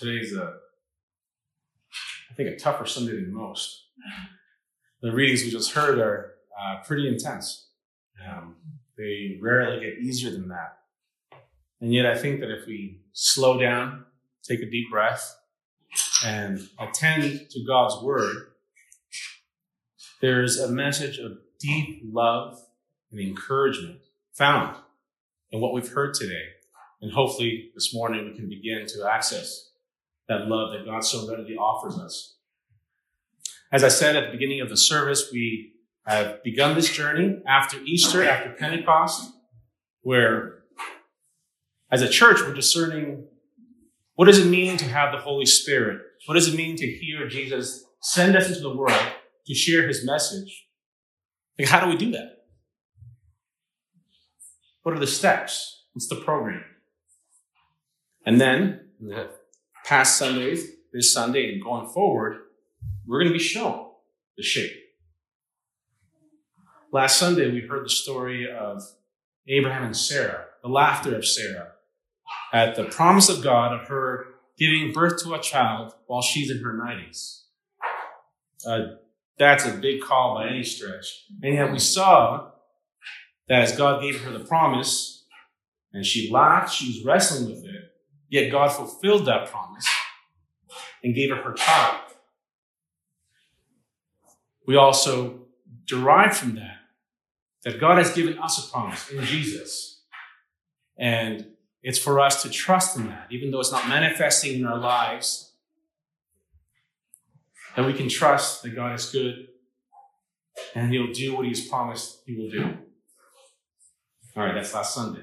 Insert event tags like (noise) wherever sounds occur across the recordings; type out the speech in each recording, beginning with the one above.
today's a, I think, a tougher Sunday than most. The readings we just heard are uh, pretty intense. Um, they rarely get easier than that. And yet, I think that if we slow down, take a deep breath, and attend to God's word, there's a message of deep love and encouragement found in what we've heard today. And hopefully this morning we can begin to access that love that God so readily offers us. As I said at the beginning of the service, we have begun this journey after Easter, after Pentecost, where as a church we're discerning what does it mean to have the Holy Spirit? What does it mean to hear Jesus send us into the world to share his message? Like, how do we do that? What are the steps? What's the program? And then, the past Sundays, this Sunday, and going forward, we're going to be shown the shape. Last Sunday, we heard the story of Abraham and Sarah, the laughter of Sarah at the promise of God of her giving birth to a child while she's in her 90s. Uh, that's a big call by any stretch. And yet we saw that as God gave her the promise and she laughed, she was wrestling with it, yet God fulfilled that promise and gave her her child. We also derive from that that God has given us a promise in Jesus. And it's for us to trust in that, even though it's not manifesting in our lives. That we can trust that God is good and He'll do what He's promised He will do. All right, that's last Sunday.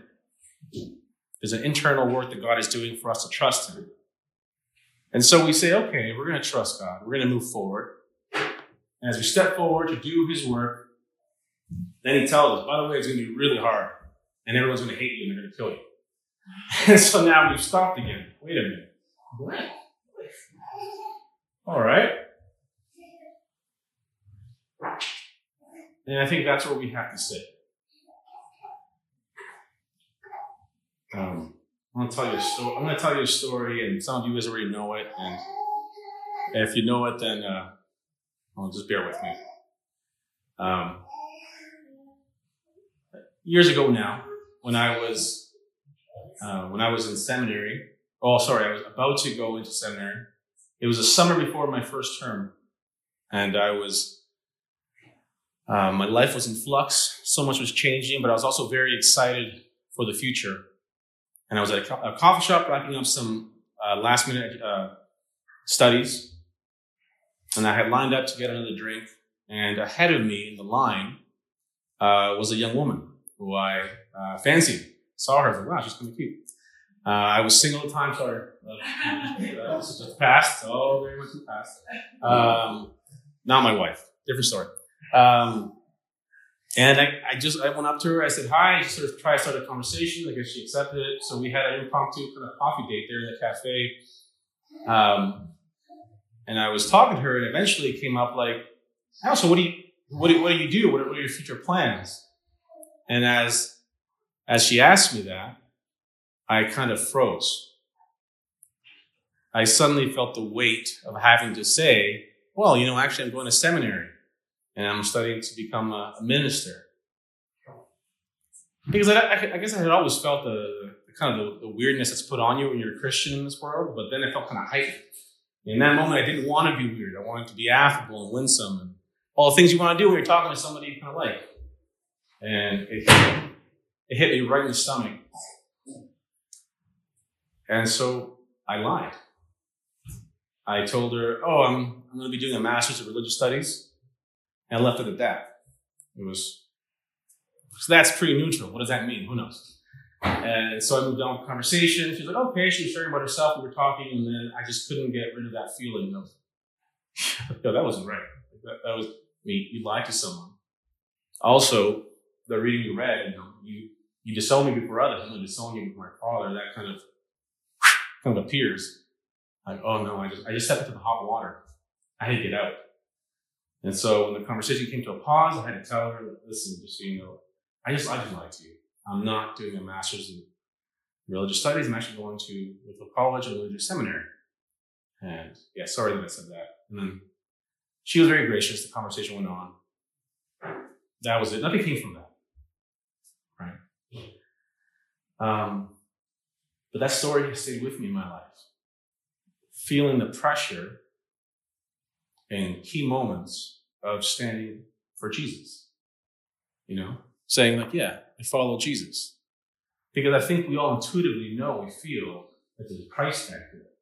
There's an internal work that God is doing for us to trust Him. And so we say, okay, we're going to trust God. We're going to move forward. And as we step forward to do His work, then He tells us, by the way, it's going to be really hard. And everyone's going to hate you and they're going to kill you. (laughs) And so now we've stopped again. Wait a minute. What? All right. And I think that's where we have to sit. Um, I'm to tell you a story. I'm to tell you a story, and some of you guys already know it. And if you know it, then uh, well, just bear with me. Um, years ago now, when I was uh, when I was in seminary. Oh, sorry, I was about to go into seminary. It was a summer before my first term, and I was um, my life was in flux. So much was changing, but I was also very excited for the future. And I was at a, co- a coffee shop wrapping up some uh, last minute uh, studies, and I had lined up to get another drink. And ahead of me in the line uh, was a young woman who I uh, fancied. Saw her, I was like, wow, she's kind of cute. Uh, I was single at the time, sorry. Uh, this is just past. Oh, very much in the past. Um, not my wife. Different story. Um, and I, I just I went up to her. I said hi. I just sort of tried to start a conversation. I guess she accepted it. So we had an impromptu kind of coffee date there in the cafe. Um, and I was talking to her, and eventually it came up like, "Oh, so what do you what do, what do you do? What are, what are your future plans?" And as as she asked me that, I kind of froze. I suddenly felt the weight of having to say, well, you know, actually, I'm going to seminary and I'm studying to become a, a minister. Hmm. Because I, I, I, guess I had always felt the, the kind of the, the, weirdness that's put on you when you're a Christian in this world, but then it felt kind of heightened. In that moment, I didn't want to be weird. I wanted to be affable and winsome and all the things you want to do when you're talking to somebody you kind of like. And it, it hit me right in the stomach. And so I lied. I told her, oh, I'm, I'm going to be doing a master's of religious studies. And left it at that. It was, so that's pretty neutral. What does that mean? Who knows? And so I moved on with conversation. She was like, oh, okay, she was sharing about herself. We were talking, and then I just couldn't get rid of that feeling of, (laughs) that wasn't right. That, that was, I mean, you lied to someone. Also, the reading you read, you know, you, you disown me before others. I'm going to disown you before my father. That kind of, kind of appears. Like, oh no, I just, I just stepped into the hot water. I had to get out. And so when the conversation came to a pause, I had to tell her, listen, just so you know, I just, I just lied to you. I'm not doing a master's in religious studies. I'm actually going to Wycliffe College and religious seminary. And yeah, sorry that I said that. And then she was very gracious. The conversation went on. That was it. Nothing came from that. Right? Um, but that story has stayed with me in my life. Feeling the pressure in key moments of standing for Jesus. You know, saying, like, yeah, I follow Jesus. Because I think we all intuitively know, we feel that there's a price tag it.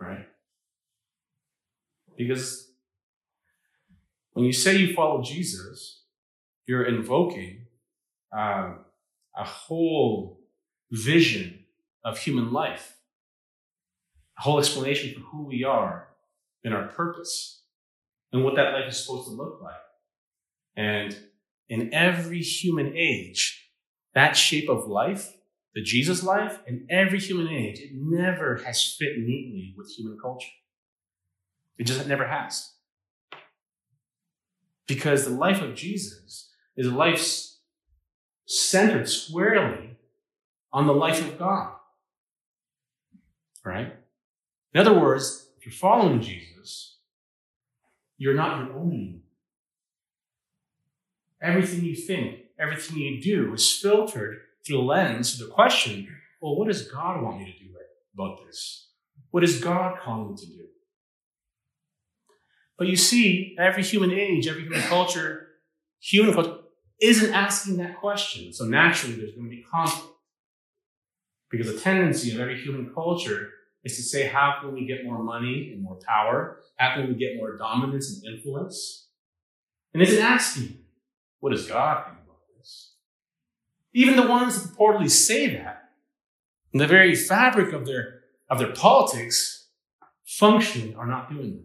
Right? Because when you say you follow Jesus, you're invoking um, a whole vision of human life, a whole explanation for who we are and our purpose and what that life is supposed to look like. And in every human age, that shape of life, the Jesus life, in every human age, it never has fit neatly with human culture. It just never has. Because the life of Jesus is a life centered squarely on the life of God. Right? In other words, if you're following Jesus, you're not your own anymore. Everything you think, everything you do is filtered through the lens of the question well, what does God want me to do about this? What is God calling me to do? But you see, every human age, every human culture, human culture isn't asking that question. So naturally, there's going to be conflict. Because the tendency of every human culture is to say, how can we get more money and more power? How can we get more dominance and influence? And isn't asking, what does God think about this? Even the ones that purportedly say that, in the very fabric of their, of their politics, functionally are not doing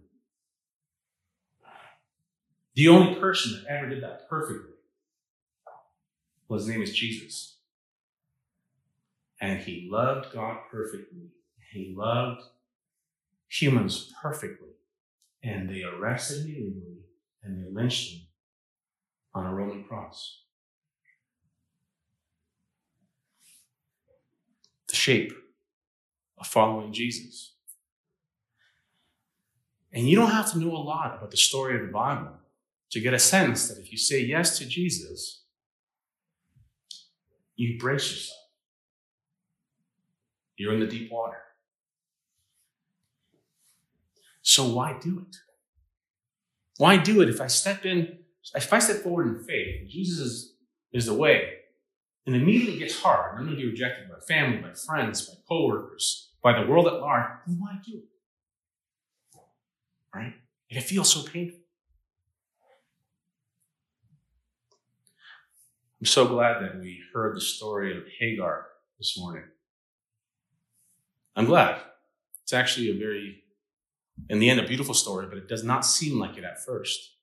that. The only person that ever did that perfectly well, his name is Jesus. And he loved God perfectly. He loved humans perfectly. And they arrested him illegally and they lynched him on a Roman cross. The shape of following Jesus. And you don't have to know a lot about the story of the Bible to get a sense that if you say yes to Jesus, you brace yourself. You're in the deep water. So why do it? Why do it if I step in, if I step forward in faith, Jesus is, is the way, and immediately it gets hard, I'm going to be rejected by family, by friends, by coworkers, by the world at large, then why do it? Right? And it feels so painful. I'm so glad that we heard the story of Hagar this morning. I'm glad. It's actually a very, in the end, a beautiful story, but it does not seem like it at first.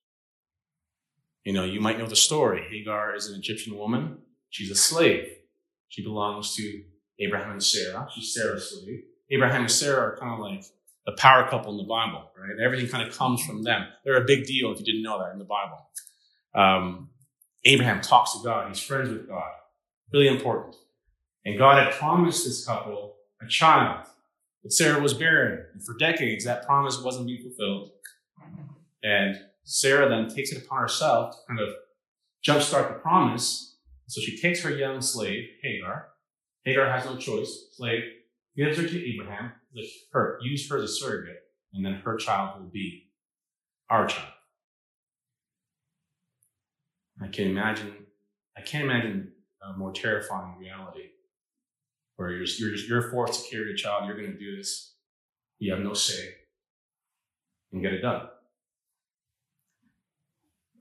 You know, you might know the story. Hagar is an Egyptian woman. She's a slave. She belongs to Abraham and Sarah. She's Sarah's slave. Abraham and Sarah are kind of like the power couple in the Bible, right? Everything kind of comes from them. They're a big deal if you didn't know that in the Bible. Um, Abraham talks to God. He's friends with God. Really important. And God had promised this couple a child, but Sarah was barren. And for decades, that promise wasn't being fulfilled. And Sarah then takes it upon herself to kind of jumpstart the promise. So she takes her young slave, Hagar. Hagar has no choice. Slave gives her to Abraham. Her, use her as a surrogate, and then her child will be our child. I can imagine, I can't imagine a more terrifying reality where you're, you're, you're forced to carry a child, you're going to do this, you have no say, and get it done.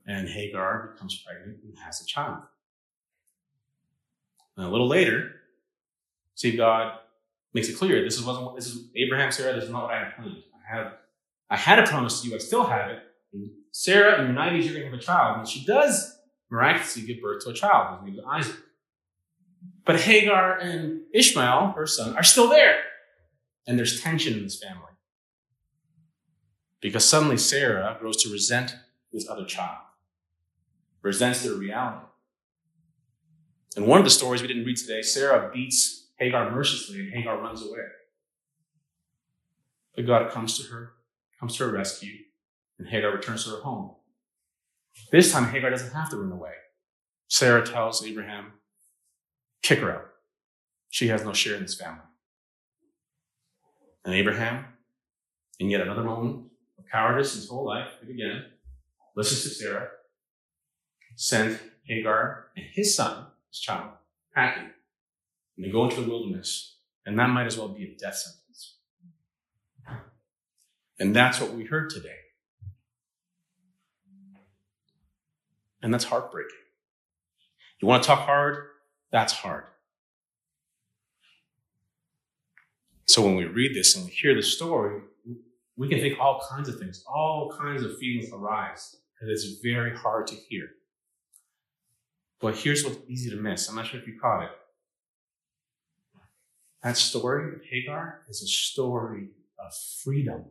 And Hagar becomes pregnant and has a child. And a little later, see, God makes it clear this is wasn't this is Abraham, Sarah, this is not what I had planned. I have I had a promise to you, I still have it. And Sarah, in your 90s, you're gonna have a child. And she does miraculously give birth to a child. His name is Isaac. But Hagar and Ishmael, her son, are still there. And there's tension in this family. Because suddenly Sarah grows to resent this other child, resents their reality. In one of the stories we didn't read today, Sarah beats Hagar mercilessly and Hagar runs away. But God comes to her, comes to her rescue, and Hagar returns to her home. This time, Hagar doesn't have to run away. Sarah tells Abraham, kick her out. She has no share in this family. And Abraham, in yet another moment of cowardice his whole life, again, listens to Sarah, sends Hagar and his son, his child, packing, and they go into the wilderness. And that might as well be a death sentence. And that's what we heard today. And that's heartbreaking. You want to talk hard? That's hard. So when we read this and we hear the story, we can think all kinds of things, all kinds of feelings arise, and it's very hard to hear. But here's what's easy to miss. I'm not sure if you caught it. That story of Hagar is a story of freedom.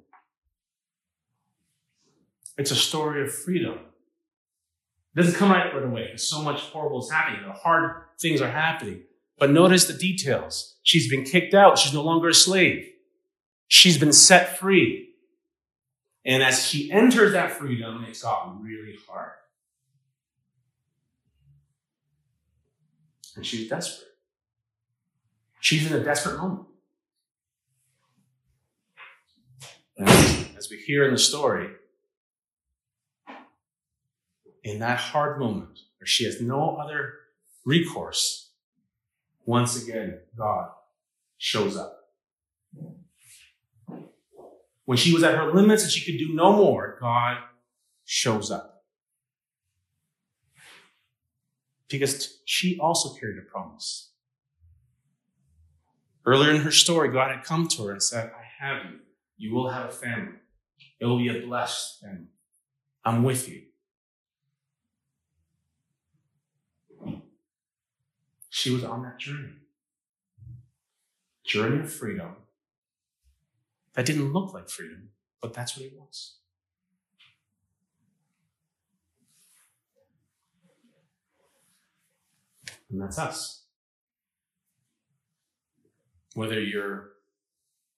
It's a story of freedom. It doesn't come right, right away because so much horrible is happening. The hard things are happening. But notice the details. She's been kicked out. She's no longer a slave. She's been set free. And as she enters that freedom, it's got really hard. And she's desperate. She's in a desperate moment. And as we hear in the story, in that hard moment where she has no other recourse, once again, God shows up. When she was at her limits and she could do no more, God shows up. Because she also carried a promise. Earlier in her story, God had come to her and said, I have you. You will have a family. It will be a blessed family. I'm with you. She was on that journey. Journey of freedom that didn't look like freedom, but that's what it was. And that's us. Whether you're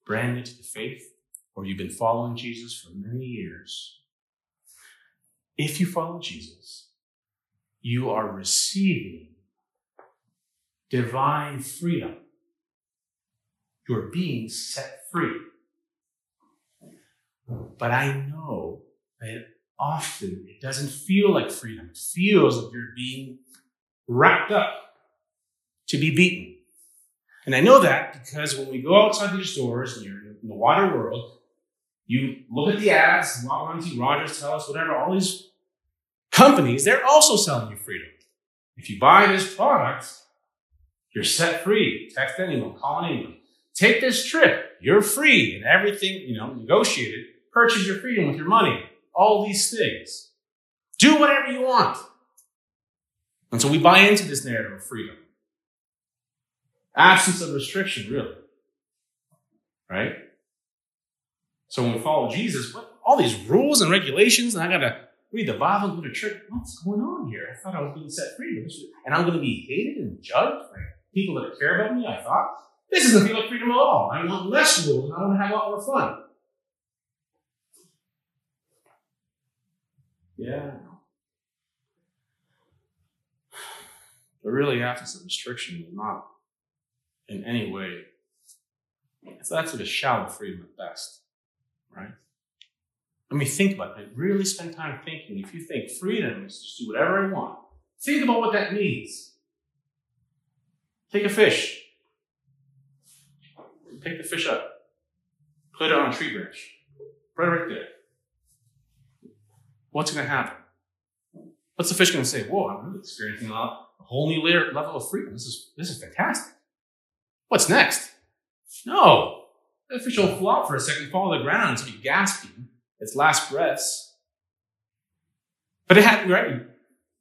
brand new to the faith or you've been following Jesus for many years, if you follow Jesus, you are receiving divine freedom. You're being set free. But I know that often it doesn't feel like freedom. It feels like you're being wrapped up to be beaten. And I know that because when we go outside these doors and you're in the water world, you look at the ads, Monty Rogers, TELUS, whatever, all these companies, they're also selling you freedom. If you buy this product, you're set free. Text anyone, call anyone. Take this trip. You're free and everything, you know, negotiated. Purchase your freedom with your money. All these things. Do whatever you want. And so we buy into this narrative of freedom. Absence of restriction, really. Right? So when we follow Jesus, what all these rules and regulations, and I gotta read the Bible go to church. What's going on here? I thought I was being set free, and I'm to be hated and judged people that care about me. I thought this doesn't feel like freedom at all. I want less rules. and I want to have a lot more fun. Yeah. But really, absence of restriction is not in any way. It's that's a shallow freedom at best, right? I mean, think about it. Really spend time thinking. If you think freedom is just do whatever I want, think about what that means. Take a fish. Pick the fish up. Put it on a tree branch. Right, right there. What's going to happen? What's the fish going to say? Whoa, I'm really experiencing a, whole new layer, level of freedom. This is, this is fantastic. What's next? No. The fish will flop for a second, fall to the ground, and be gasping its last breaths. But it had, right?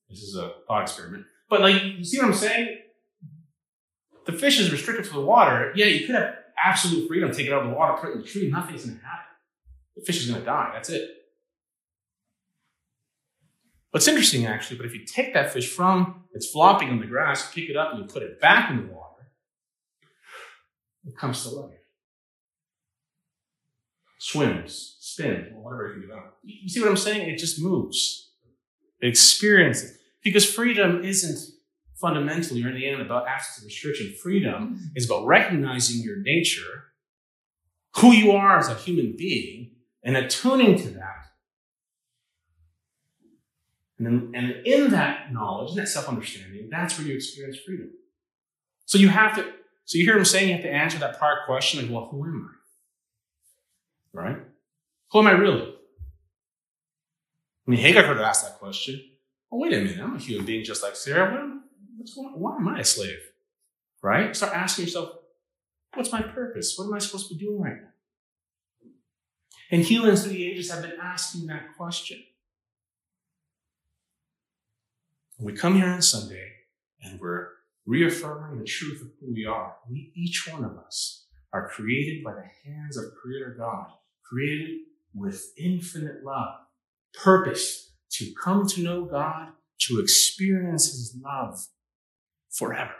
This is a thought experiment. But like, you see what I'm saying? The fish is restricted to the water. Yeah, you could have absolute freedom, take it out of the water, put it in the tree, nothing's going to happen. The fish is going to die. That's it. What's interesting, actually, but if you take that fish from its flopping on the grass, pick it up, and you put it back in the water, it comes to life. swims, spins, whatever you can do. You see what I'm saying? It just moves. It experiences. Because freedom isn't fundamentally or in the end about absence of restriction. Freedom mm-hmm. is about recognizing your nature, who you are as a human being, and attuning to that. And, then, and in that knowledge, in that self understanding, that's where you experience freedom. So you have to, so you hear him saying you have to answer that prior question like, well, who am I? Right? Who am I really? I mean, Hagar could have asked that question. Oh, wait a minute, I'm a human being just like Sarah. Why am I a slave? Right? Start asking yourself, what's my purpose? What am I supposed to be doing right now? And humans through the ages have been asking that question. We come here on Sunday and we're reaffirming the truth of who we are. We, each one of us, are created by the hands of Creator God, created with infinite love, purpose to come to know God, to experience His love forever,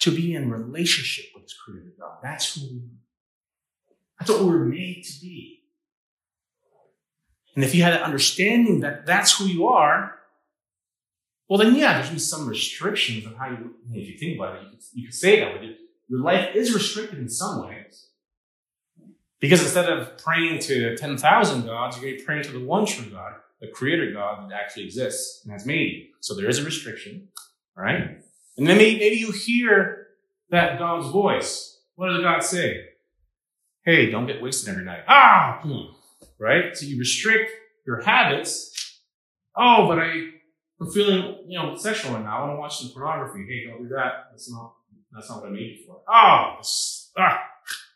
to be in relationship with His Creator God. That's who we are. That's what we're made to be. And if you had an understanding that that's who you are, well, then yeah, there's some restrictions on how you, if you think about it, you could, you could say that, but your life is restricted in some ways. Because instead of praying to 10,000 gods, you're going to be praying to the one true God, the creator God that actually exists and has made you. So there is a restriction, right? And then maybe, maybe you hear that God's voice. What does God say? Hey, don't get wasted every night. Ah, right? So you restrict your habits. Oh, but I, I'm feeling, you know, sexual right now. I want to watch some pornography. Hey, don't do that. That's not, that's not what I made you for. Oh, ah.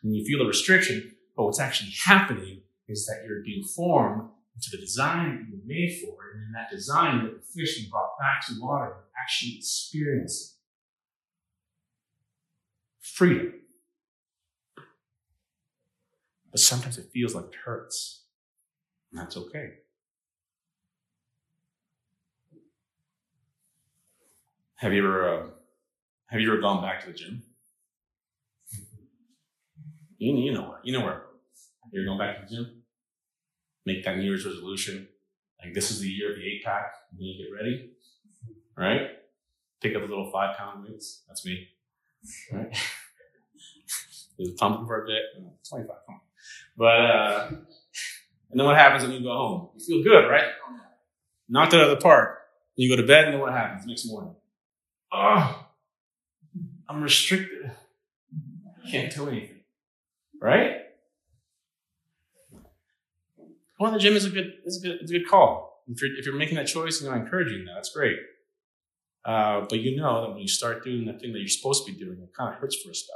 And you feel the restriction. But what's actually happening is that you're being formed into the design that you were made for. And in that design, that the fish you brought back to water, you're actually experiencing freedom. But sometimes it feels like it hurts. And that's okay. Have you ever uh, have you ever gone back to the gym? You, you know where you know where you're going back to the gym. Make that New Year's resolution. Like this is the year of the eight pack. And you get ready, right? Pick up a little five pound weights. That's me, right? (laughs) There's a pumping for a bit. 25, come on. But uh, and then what happens when you go home? You feel good, right? Knocked it out of the park. You go to bed, and then what happens next morning? Oh, I'm restricted. Can't do anything. Right? Going to the gym is a good, is a good, it's a good call. If you're, if you're making that choice and I'm encouraging that, that's great. Uh, but you know that when you start doing the thing that you're supposed to be doing, it kind of hurts for a spell.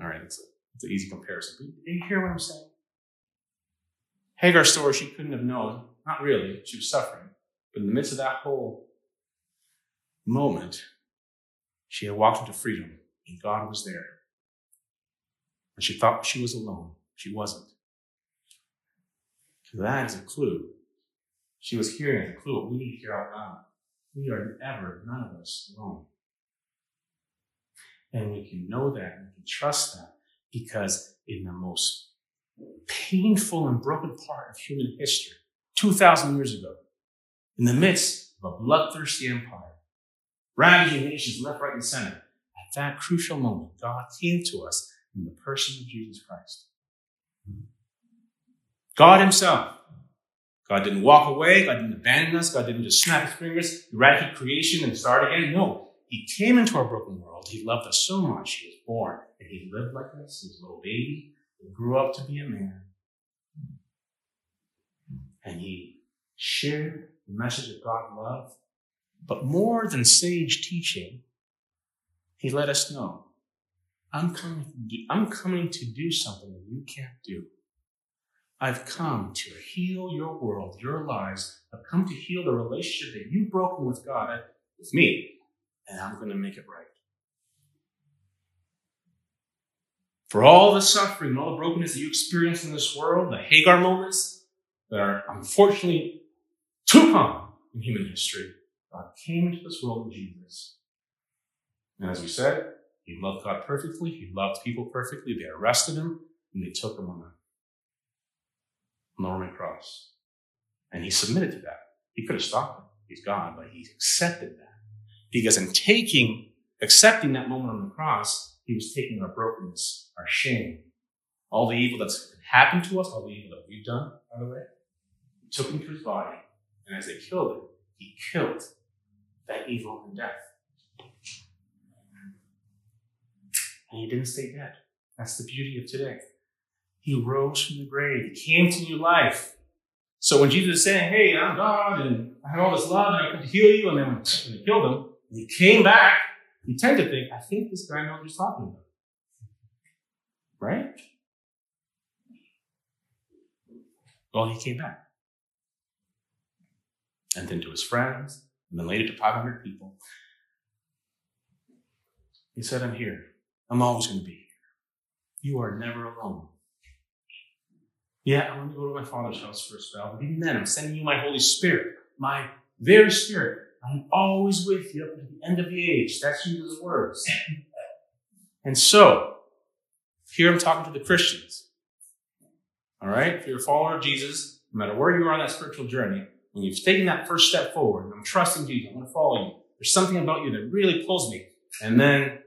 All right, it's, a, it's an easy comparison. But you hear what I'm saying? Hagar's story, she couldn't have known. Not really. She was suffering. But in the midst of that whole moment, she had walked into freedom, and God was there. And she thought she was alone. She wasn't. That is a clue. She was hearing a clue. We need to hear out loud. We are ever, none of us, alone. And we can know that and we can trust that because in the most painful and broken part of human history, 2,000 years ago, in the midst of a bloodthirsty empire, ravaging nations left, right, and center. At that crucial moment, God came to us in the person of Jesus Christ. God Himself. God didn't walk away. God didn't abandon us. God didn't just snap His fingers, eradicate creation, and start again. No. He came into our broken world. He loved us so much. He was born and He lived like us. He a little baby. He grew up to be a man. And He shared the message of God love. But more than sage teaching, he let us know, I'm coming, I'm coming to do something that you can't do. I've come to heal your world, your lives. I've come to heal the relationship that you've broken with God, with me, and I'm going to make it right. For all the suffering and all the brokenness that you experience in this world, the Hagar moments that are unfortunately too common in human history. God came into this world in Jesus. And as we said, He loved God perfectly. He loved people perfectly. They arrested him and they took him on a Roman cross. And he submitted to that. He could have stopped him. He's God, but he accepted that. Because in taking, accepting that moment on the cross, he was taking our brokenness, our shame, all the evil that's happened to us, all the evil that we've done, by the way. He took him to his body, and as they killed him, he killed that evil and death. And he didn't stay dead. That's the beauty of today. He rose from the grave. He came to new life. So when Jesus is saying, Hey, I'm God and I have all this love and I can heal you, and then when they killed him, and he came back, you tend to think, I think this guy knows what he's talking about. Right? Well, he came back. And then to his friends, and then later to 500 people. He said, I'm here. I'm always going to be here. You are never alone. Yeah, I'm going to go to my father's house for a spell, but even then, I'm sending you my Holy Spirit, my very Spirit. I'm always with you up to the end of the age. That's Jesus' words. (laughs) And so, here I'm talking to the Christians. All right? If you're a follower of Jesus, no matter where you are on that spiritual journey, when you've taken that first step forward, I'm trusting Jesus, I'm going to follow you. There's something about you that really pulls me. And then,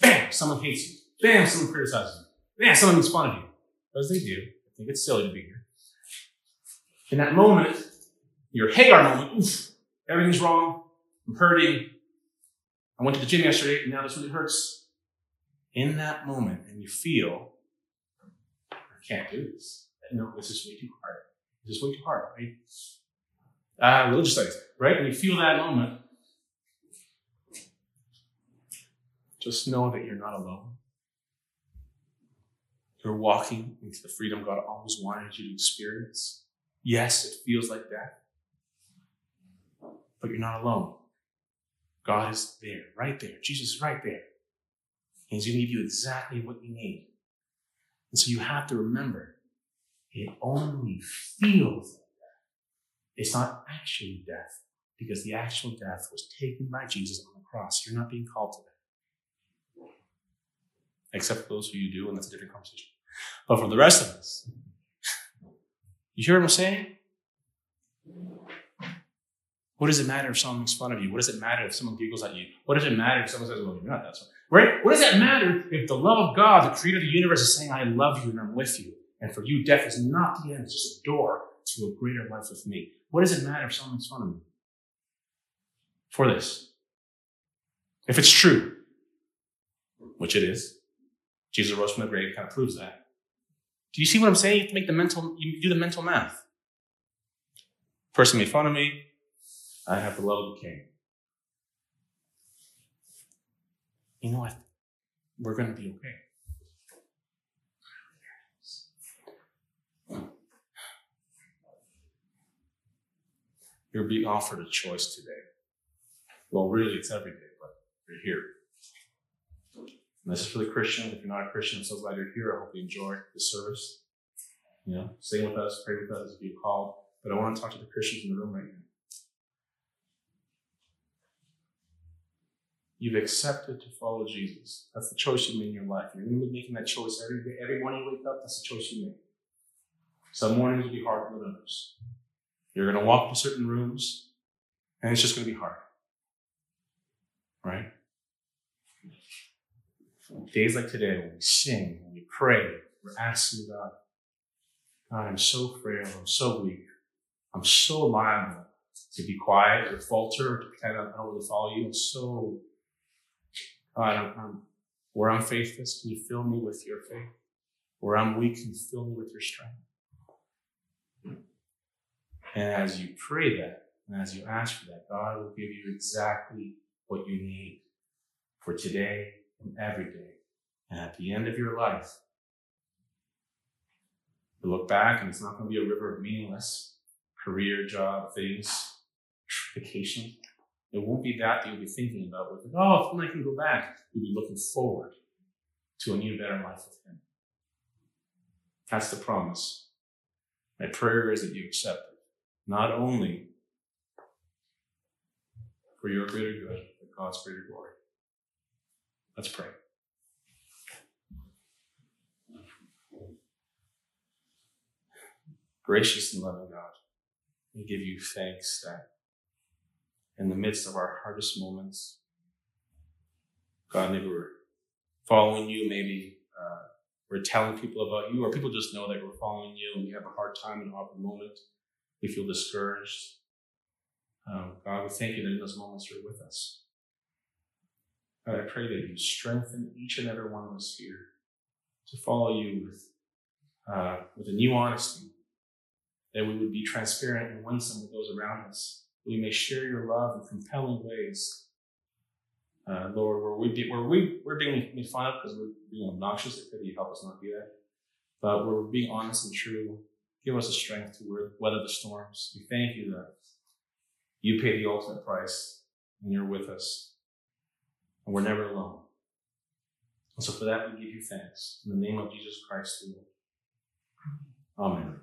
bam, someone hates you. Bam, someone criticizes you. Bam, someone makes fun of you. As they do. I think it's silly to be here. In that moment, your Hagar moment, oof, everything's wrong. I'm hurting. I went to the gym yesterday, and now this really hurts. In that moment, and you feel, I can't do this. No, this is way too hard. This is way too hard, right? Uh, religious studies, right? And you feel that moment, just know that you're not alone. You're walking into the freedom God always wanted you to experience. Yes, it feels like death, but you're not alone. God is there, right there. Jesus is right there. He's going to give you exactly what you need. And so you have to remember it only feels like death. It's not actually death because the actual death was taken by Jesus on the cross. You're not being called to that. Except for those who you do, and that's a different conversation. But for the rest of us, you hear what I'm saying? What does it matter if someone makes fun of you? What does it matter if someone giggles at you? What does it matter if someone says, well, you're not that smart? Right? What does that matter if the love of God, the creator of the universe, is saying, I love you and I'm with you? And for you, death is not the end, it's just a door to a greater life with me. What does it matter if someone makes fun of me? For this. If it's true, which it is, Jesus rose from the grave, kind of proves that. Do you see what I'm saying? You have to make the mental, you do the mental math. Person made fun of me. I have the love of the king. You know what? We're going to be okay. You're being offered a choice today. Well, really, it's every day, but you're here. And this is for the Christian. If you're not a Christian, I'm so glad you're here. I hope you enjoy the service. You know, sing with us, pray with us you're called. But I want to talk to the Christians in the room right now. You've accepted to follow Jesus. That's the choice you made in your life. You're going to be making that choice every day. Every morning you wake up, that's the choice you make. Some mornings will be harder than others. You're going to walk into certain rooms, and it's just going to be hard. Right? Days like today, when we sing, when we pray, we're asking God, God, I'm so frail, I'm so weak, I'm so liable to be quiet or falter or to pretend I don't really follow you. I'm so, God, I'm, I'm, where I'm faithless, can you fill me with your faith? Where I'm weak, can you fill me with your strength? And as you pray that, and as you ask for that, God will give you exactly what you need for today every day. And at the end of your life, you look back and it's not going to be a river of meaningless career, job, things, (laughs) vacation. It won't be that that you'll be thinking about with, oh, if I can go back. You'll be looking forward to a new, better life with Him. That's the promise. My prayer is that you accept it, not only for your greater good, but God's greater glory. Let's pray. Gracious and loving God, we give you thanks that in the midst of our hardest moments, God, maybe we're following you, maybe uh, we're telling people about you, or people just know that we're following you and we have a hard time in a hard moment. We feel discouraged. Um, God, we thank you that in those moments you're with us. God, I pray that you strengthen each and every one of us here to follow you with, uh, with a new honesty, that we would be transparent and winsome with those around us. We may share your love in compelling ways. Uh, Lord, where we be, where we we're being made fun of because we're being obnoxious, I pray that you help us not do that. But where we're being honest and true, give us the strength to weather the storms. We thank you that you pay the ultimate price and you're with us. And we're never alone. And so for that, we give you thanks. In the name of Jesus Christ, The Lord. Amen.